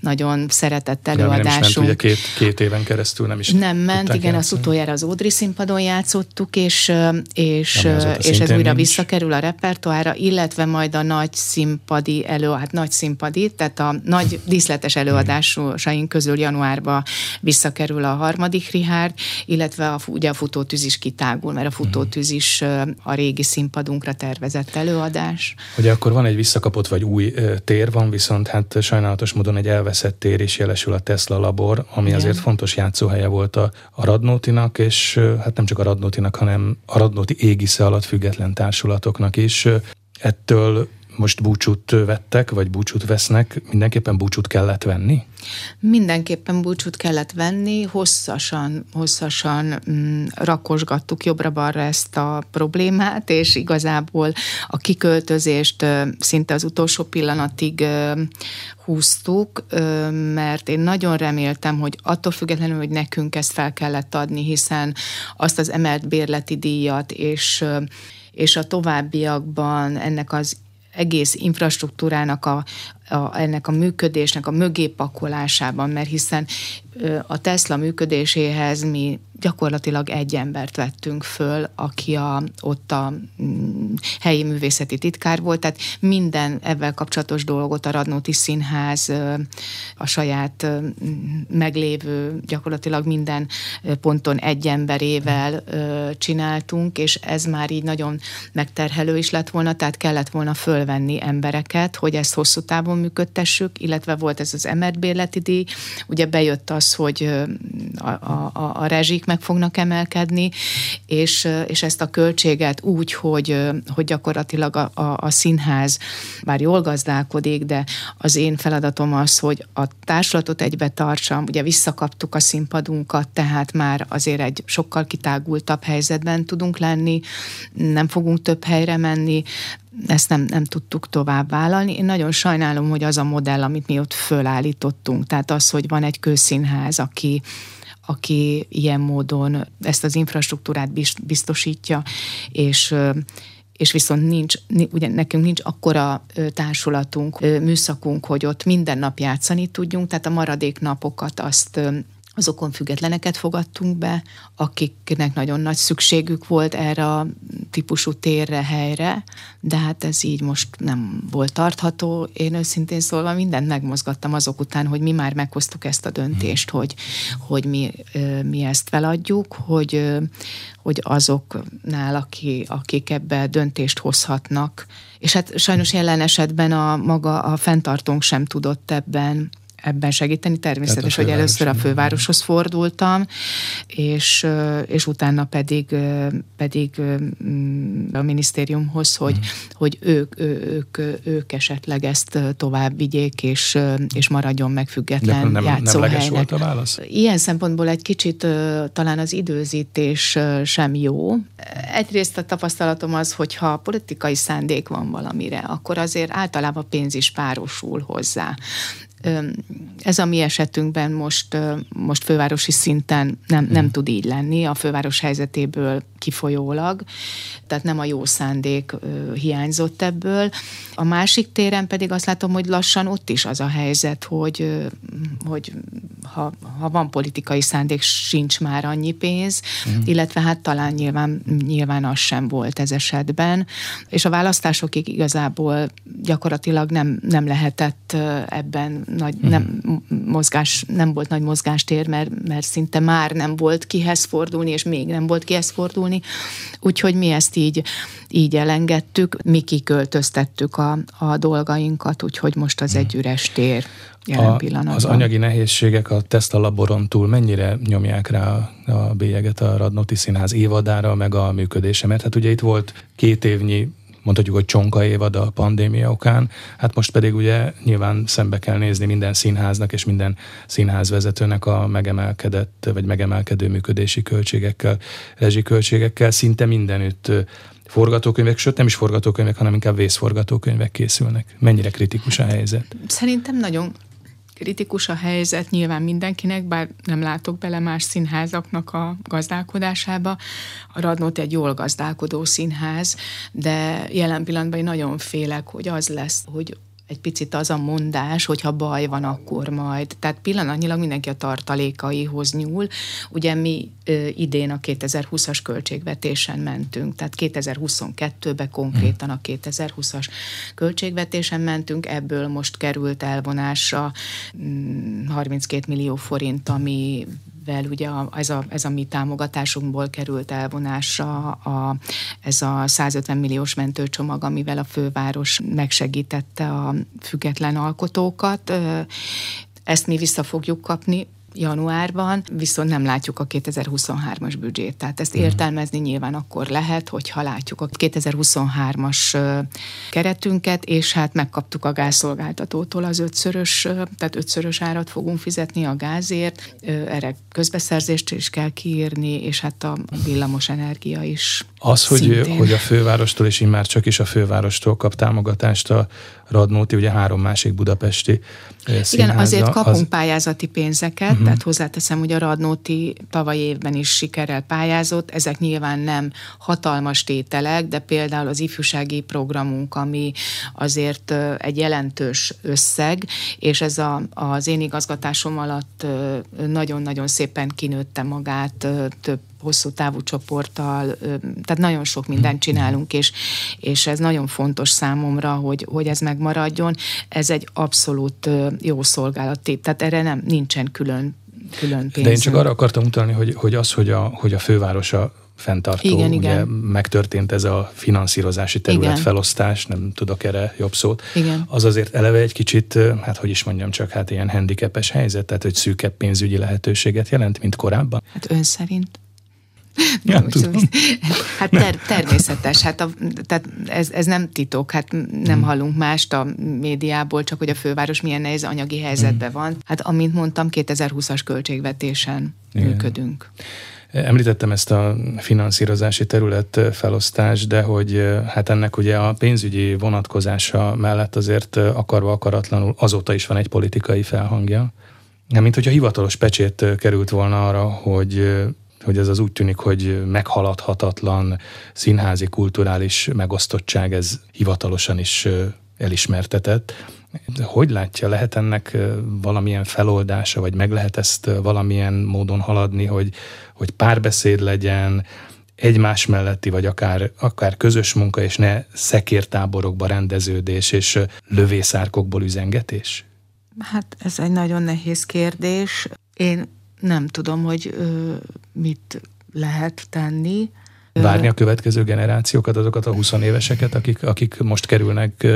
nagyon szeretett előadásunk. Nem, nem ment, ugye két, két éven keresztül nem is Nem ment, igen, az utoljára az Ódri színpadon játszottuk, és, és, és ez újra nincs. visszakerül a repertoára, illetve majd a nagy színpadi elő, hát nagy színpadi, tehát a nagy díszletes előadásaink közül januárban visszakerül a harmadik Richard, illetve a, ugye a futótűz is kitágul, mert a futótűz is a régi színpadunk számunkra tervezett előadás. Ugye akkor van egy visszakapott vagy új tér, van viszont hát sajnálatos módon egy elveszett tér is jelesül a Tesla labor, ami Igen. azért fontos játszóhelye volt a, a Radnótinak, és hát nem csak a Radnótinak, hanem a Radnóti égisze alatt független társulatoknak is. Ettől most búcsút vettek, vagy búcsút vesznek, mindenképpen búcsút kellett venni? Mindenképpen búcsút kellett venni, hosszasan, hosszasan mm, rakosgattuk jobbra-balra ezt a problémát, és igazából a kiköltözést ö, szinte az utolsó pillanatig ö, húztuk, ö, mert én nagyon reméltem, hogy attól függetlenül, hogy nekünk ezt fel kellett adni, hiszen azt az emelt bérleti díjat és és a továbbiakban ennek az egész infrastruktúrának a, a, ennek a működésnek a mögé pakolásában, mert hiszen a Tesla működéséhez mi gyakorlatilag egy embert vettünk föl, aki a, ott a mm, helyi művészeti titkár volt, tehát minden ebben kapcsolatos dolgot a Radnóti Színház a saját meglévő, gyakorlatilag minden ponton egy emberével csináltunk, és ez már így nagyon megterhelő is lett volna, tehát kellett volna fölvenni embereket, hogy ezt hosszú távon működtessük, illetve volt ez az emert bérleti díj, ugye bejött az, hogy a, a, a rezsik meg fognak emelkedni, és, és ezt a költséget úgy, hogy, hogy gyakorlatilag a, a, a színház bár jól gazdálkodik, de az én feladatom az, hogy a társulatot egybe tartsam, ugye visszakaptuk a színpadunkat, tehát már azért egy sokkal kitágultabb helyzetben tudunk lenni, nem fogunk több helyre menni, ezt nem, nem tudtuk tovább vállalni. Én nagyon sajnálom, hogy az a modell, amit mi ott fölállítottunk, tehát az, hogy van egy kőszínház, aki, aki ilyen módon ezt az infrastruktúrát biztosítja, és és viszont nincs, ugye nekünk nincs akkora társulatunk, műszakunk, hogy ott minden nap játszani tudjunk, tehát a maradék napokat azt azokon függetleneket fogadtunk be, akiknek nagyon nagy szükségük volt erre a típusú térre, helyre, de hát ez így most nem volt tartható. Én őszintén szólva mindent megmozgattam azok után, hogy mi már meghoztuk ezt a döntést, hogy, hogy mi, mi ezt feladjuk, hogy, hogy azoknál, aki, akik ebbe döntést hozhatnak, és hát sajnos jelen esetben a maga a fenntartónk sem tudott ebben ebben segíteni. Természetes, hogy először a fővároshoz fordultam, és, és utána pedig, pedig a minisztériumhoz, hogy, mm. hogy ők, ők, ők esetleg ezt tovább vigyék, és, és maradjon meg független nem, játszóhelynek. Nem volt a válasz? Ilyen szempontból egy kicsit talán az időzítés sem jó. Egyrészt a tapasztalatom az, hogy ha politikai szándék van valamire, akkor azért általában pénz is párosul hozzá ez a mi esetünkben most, most fővárosi szinten nem, nem mhm. tud így lenni, a főváros helyzetéből kifolyólag, tehát nem a jó szándék hiányzott ebből. A másik téren pedig azt látom, hogy lassan ott is az a helyzet, hogy, hogy ha, ha van politikai szándék, sincs már annyi pénz, uh-huh. illetve hát talán nyilván, nyilván az sem volt ez esetben. És a választásokig igazából gyakorlatilag nem, nem lehetett ebben nagy, uh-huh. nem, mozgás, nem volt nagy mozgástér, mert, mert szinte már nem volt kihez fordulni, és még nem volt kihez fordulni. Úgyhogy mi ezt így, így elengedtük, mi kiköltöztettük a, a dolgainkat, úgyhogy most az egy üres tér jelen a, pillanatban. Az anyagi nehézségek a tesztalaboron túl mennyire nyomják rá a bélyeget a Radnóti Színház évadára, meg a működése? Mert hát ugye itt volt két évnyi mondhatjuk, hogy csonka évad a pandémia okán, hát most pedig ugye nyilván szembe kell nézni minden színháznak és minden színházvezetőnek a megemelkedett vagy megemelkedő működési költségekkel, rezsiköltségekkel, szinte mindenütt forgatókönyvek, sőt nem is forgatókönyvek, hanem inkább vészforgatókönyvek készülnek. Mennyire kritikus a helyzet? Szerintem nagyon kritikus a helyzet nyilván mindenkinek, bár nem látok bele más színházaknak a gazdálkodásába. A Radnót egy jól gazdálkodó színház, de jelen pillanatban én nagyon félek, hogy az lesz, hogy egy picit az a mondás, hogy ha baj van, akkor majd. Tehát pillanatnyilag mindenki a tartalékaihoz nyúl. Ugye mi ö, idén a 2020-as költségvetésen mentünk, tehát 2022-ben konkrétan a 2020-as költségvetésen mentünk, ebből most került elvonásra 32 mm, millió forint, ami vel ugye a, ez, a, ez a mi támogatásunkból került elvonásra a, ez a 150 milliós mentőcsomag, amivel a főváros megsegítette a független alkotókat. Ezt mi vissza fogjuk kapni, januárban, viszont nem látjuk a 2023-as büdzsét. Tehát ezt mhm. értelmezni nyilván akkor lehet, hogyha látjuk a 2023-as keretünket, és hát megkaptuk a gázszolgáltatótól az ötszörös, tehát ötszörös árat fogunk fizetni a gázért, erre közbeszerzést is kell kiírni, és hát a villamos energia is az, hogy, hogy a fővárostól, és immár csak is a fővárostól kap támogatást a Radnóti, ugye három másik budapesti színházza. Igen, azért kapunk az... pályázati pénzeket, uh-huh. tehát hozzáteszem, hogy a Radnóti tavaly évben is sikerrel pályázott, ezek nyilván nem hatalmas tételek, de például az ifjúsági programunk, ami azért egy jelentős összeg, és ez a, az én igazgatásom alatt nagyon-nagyon szépen kinőtte magát több hosszú távú csoporttal, tehát nagyon sok mindent csinálunk, és, és ez nagyon fontos számomra, hogy, hogy ez megmaradjon. Ez egy abszolút jó szolgálat, tehát erre nem nincsen külön külön pénz. De én csak arra akartam utalni, hogy, hogy az, hogy a, hogy a fővárosa fenntartó, igen, ugye igen. megtörtént ez a finanszírozási terület igen. felosztás, nem tudok erre jobb szót, igen. az azért eleve egy kicsit, hát hogy is mondjam csak, hát ilyen handicapes helyzet, tehát hogy szűkebb pénzügyi lehetőséget jelent, mint korábban? Hát ön szerint? Ja, hát ter- természetes, hát a, tehát ez, ez nem titok, hát nem hmm. hallunk mást a médiából, csak hogy a főváros milyen nehéz anyagi helyzetben hmm. van. Hát amint mondtam, 2020-as költségvetésen Igen. működünk. Említettem ezt a finanszírozási terület felosztást, de hogy hát ennek ugye a pénzügyi vonatkozása mellett azért akarva akaratlanul azóta is van egy politikai felhangja. Mint hogyha hivatalos pecsét került volna arra, hogy hogy ez az úgy tűnik, hogy meghaladhatatlan színházi kulturális megosztottság, ez hivatalosan is elismertetett. Hogy látja, lehet ennek valamilyen feloldása, vagy meg lehet ezt valamilyen módon haladni, hogy, hogy párbeszéd legyen, egymás melletti, vagy akár, akár közös munka, és ne szekértáborokba rendeződés, és lövészárkokból üzengetés? Hát ez egy nagyon nehéz kérdés. Én nem tudom, hogy mit lehet tenni. Várni a következő generációkat, azokat a 20 éveseket, akik, akik most kerülnek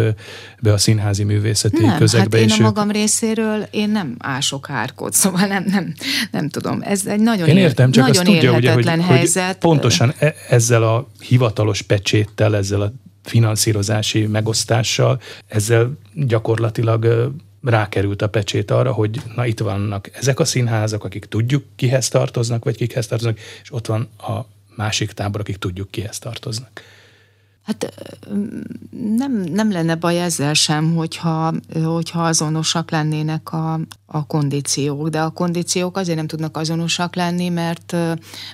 be a színházi művészeti nem, közegbe. Hát én a magam ők... részéről én nem ások árkot, szóval nem, nem, nem tudom. Ez egy nagyon, én értem, csak nagyon tudja, ugye, hogy, helyzet. Hogy pontosan e- ezzel a hivatalos pecséttel, ezzel a finanszírozási megosztással, ezzel gyakorlatilag rákerült a pecsét arra, hogy na itt vannak ezek a színházak, akik tudjuk kihez tartoznak, vagy kikhez tartoznak, és ott van a másik tábor, akik tudjuk kihez tartoznak. Hát nem, nem lenne baj ezzel sem, hogyha, hogyha azonosak lennének a, a kondíciók, de a kondíciók azért nem tudnak azonosak lenni, mert,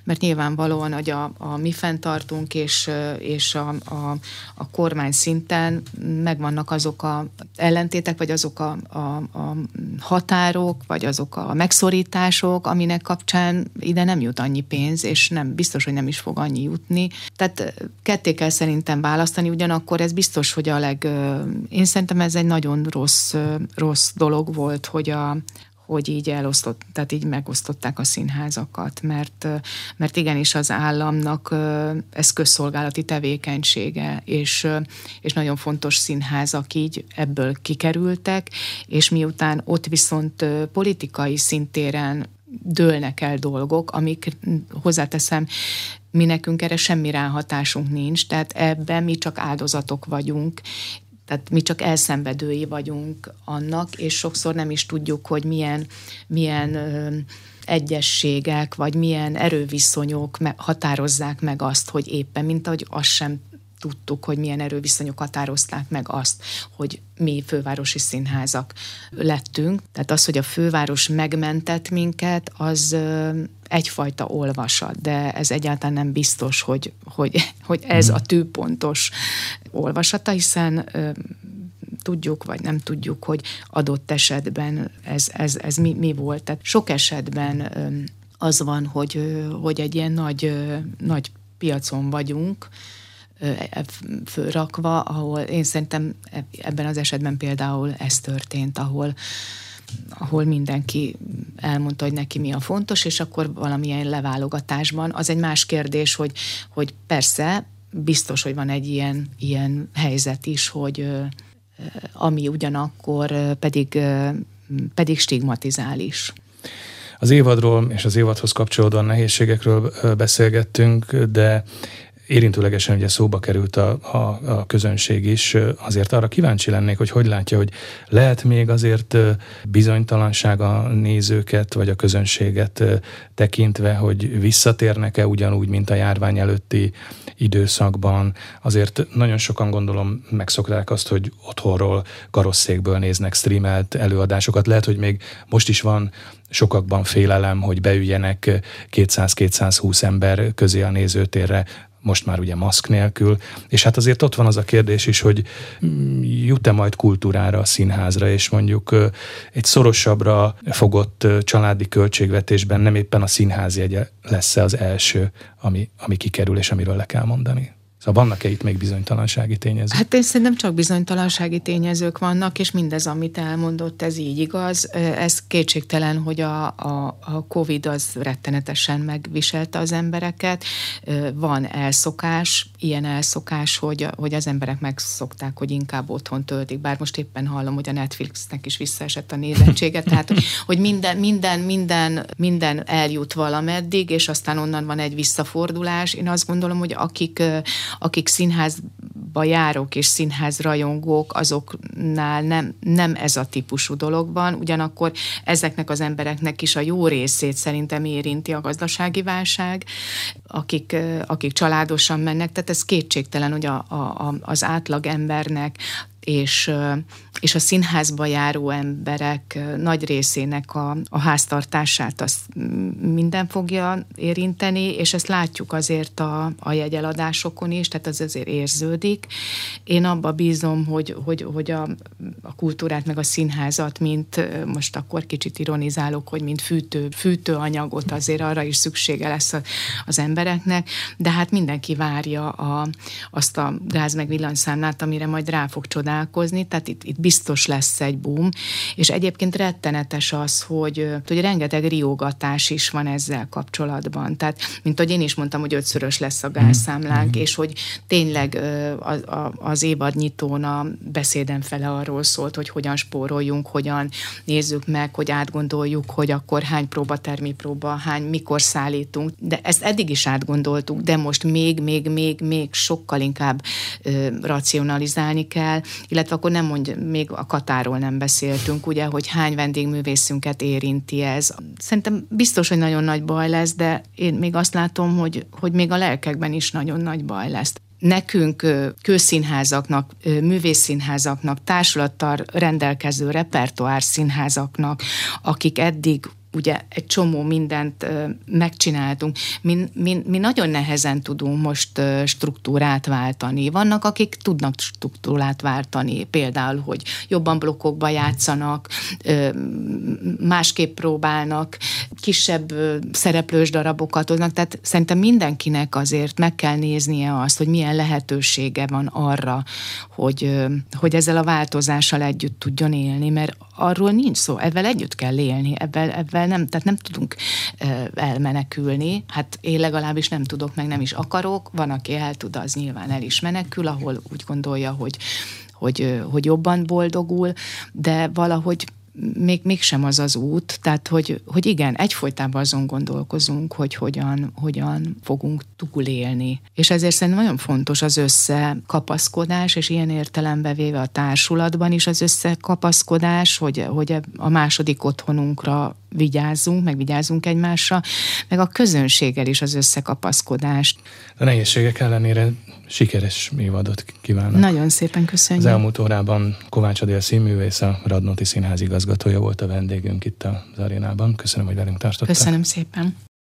mert nyilvánvalóan, hogy a, a mi fenntartunk és, és a, a, a kormány szinten megvannak azok a ellentétek, vagy azok a, a, a határok, vagy azok a megszorítások, aminek kapcsán ide nem jut annyi pénz, és nem biztos, hogy nem is fog annyi jutni. Tehát ketté kell szerintem választani, ugyanakkor ez biztos, hogy a leg... Én szerintem ez egy nagyon rossz, rossz dolog volt, hogy a, hogy így elosztott, tehát így megosztották a színházakat, mert, mert igenis az államnak ez közszolgálati tevékenysége, és, és nagyon fontos színházak így ebből kikerültek, és miután ott viszont politikai szintéren dőlnek el dolgok, amik hozzáteszem, mi nekünk erre semmi ráhatásunk nincs, tehát ebben mi csak áldozatok vagyunk, tehát mi csak elszenvedői vagyunk annak, és sokszor nem is tudjuk, hogy milyen, milyen ö, egyességek, vagy milyen erőviszonyok határozzák meg azt, hogy éppen, mint ahogy azt sem tudtuk, hogy milyen erőviszonyok határozták meg azt, hogy mi fővárosi színházak lettünk. Tehát az, hogy a főváros megmentett minket, az egyfajta olvasat, de ez egyáltalán nem biztos, hogy, hogy, hogy ez a tűpontos olvasata, hiszen tudjuk, vagy nem tudjuk, hogy adott esetben ez, ez, ez mi, mi volt. Tehát sok esetben az van, hogy, hogy egy ilyen nagy, nagy piacon vagyunk, fölrakva, ahol én szerintem e, ebben az esetben például ez történt, ahol ahol mindenki elmondta, hogy neki mi a fontos, és akkor valamilyen leválogatásban. Az egy más kérdés, hogy, hogy persze biztos, hogy van egy ilyen, ilyen helyzet is, hogy ami ugyanakkor pedig, pedig stigmatizál is. Az évadról és az évadhoz kapcsolódóan nehézségekről beszélgettünk, de érintőlegesen ugye szóba került a, a, a közönség is, azért arra kíváncsi lennék, hogy hogy látja, hogy lehet még azért bizonytalanság a nézőket, vagy a közönséget tekintve, hogy visszatérnek-e ugyanúgy, mint a járvány előtti időszakban. Azért nagyon sokan gondolom megszokták azt, hogy otthonról, karosszékből néznek streamelt előadásokat. Lehet, hogy még most is van sokakban félelem, hogy beüljenek 200-220 ember közé a nézőtérre, most már ugye maszk nélkül, és hát azért ott van az a kérdés is, hogy mm, jut-e majd kultúrára, a színházra, és mondjuk egy szorosabbra fogott családi költségvetésben nem éppen a színház jegye lesz-e az első, ami, ami kikerül, és amiről le kell mondani? Szóval vannak-e itt még bizonytalansági tényezők? Hát én szerintem csak bizonytalansági tényezők vannak, és mindez, amit elmondott, ez így igaz. Ez kétségtelen, hogy a, a, a COVID az rettenetesen megviselte az embereket. Van elszokás, ilyen elszokás, hogy, hogy az emberek megszokták, hogy inkább otthon töltik, bár most éppen hallom, hogy a Netflixnek is visszaesett a nézettsége, tehát hogy minden, minden, minden, minden eljut valameddig, és aztán onnan van egy visszafordulás. Én azt gondolom, hogy akik akik színházba járok és színház rajongók, azoknál nem, nem ez a típusú dolog van, ugyanakkor ezeknek az embereknek is a jó részét szerintem érinti a gazdasági válság, akik, akik családosan mennek, tehát ez kétségtelen, hogy a, a, az átlag embernek és, és a színházba járó emberek nagy részének a, a háztartását azt minden fogja érinteni, és ezt látjuk azért a, a jegyeladásokon is, tehát az azért érződik. Én abba bízom, hogy, hogy, hogy a, a kultúrát meg a színházat, mint most akkor kicsit ironizálok, hogy mint fűtő, fűtőanyagot azért arra is szüksége lesz az embereknek, de hát mindenki várja a, azt a gáz meg villanyszámlát, amire majd rá fog csodálni találkozni, tehát itt, itt biztos lesz egy boom, és egyébként rettenetes az, hogy, hogy rengeteg riogatás is van ezzel kapcsolatban. Tehát, mint ahogy én is mondtam, hogy ötszörös lesz a gázszámlánk, mm. és hogy tényleg az, az évadnyitón a beszéden fele arról szólt, hogy hogyan spóroljunk, hogyan nézzük meg, hogy átgondoljuk, hogy akkor hány próba, termipróba, hány, mikor szállítunk. De ezt eddig is átgondoltuk, de most még, még, még, még sokkal inkább ö, racionalizálni kell, illetve akkor nem mondja, még a Katáról nem beszéltünk, ugye, hogy hány vendégművészünket érinti ez. Szerintem biztos, hogy nagyon nagy baj lesz, de én még azt látom, hogy, hogy még a lelkekben is nagyon nagy baj lesz nekünk közszínházaknak, művészszínházaknak, társulattal rendelkező repertoár színházaknak, akik eddig ugye egy csomó mindent megcsináltunk. Mi, mi, mi nagyon nehezen tudunk most struktúrát váltani. Vannak, akik tudnak struktúrát váltani, például, hogy jobban blokkokba játszanak, másképp próbálnak, kisebb szereplős darabokat hoznak, tehát szerintem mindenkinek azért meg kell néznie azt, hogy milyen lehetősége van arra, hogy, hogy ezzel a változással együtt tudjon élni, mert arról nincs szó, ebben együtt kell élni, ebben, ebben nem, tehát nem tudunk elmenekülni, hát én legalábbis nem tudok, meg nem is akarok, van, aki el tud, az nyilván el is menekül, ahol úgy gondolja, hogy hogy, hogy jobban boldogul, de valahogy még, mégsem az az út, tehát hogy, hogy igen, egyfolytában azon gondolkozunk, hogy hogyan, hogyan fogunk túlélni. És ezért szerintem nagyon fontos az összekapaszkodás, és ilyen értelembe véve a társulatban is az összekapaszkodás, hogy, hogy a második otthonunkra vigyázzunk, meg vigyázzunk egymásra, meg a közönséggel is az összekapaszkodást. A nehézségek ellenére sikeres évadot kívánok. Nagyon szépen köszönjük. Az elmúlt órában Kovács Adél színművész, a Radnóti Színház igazgatója volt a vendégünk itt az arénában. Köszönöm, hogy velünk tartottál. Köszönöm szépen.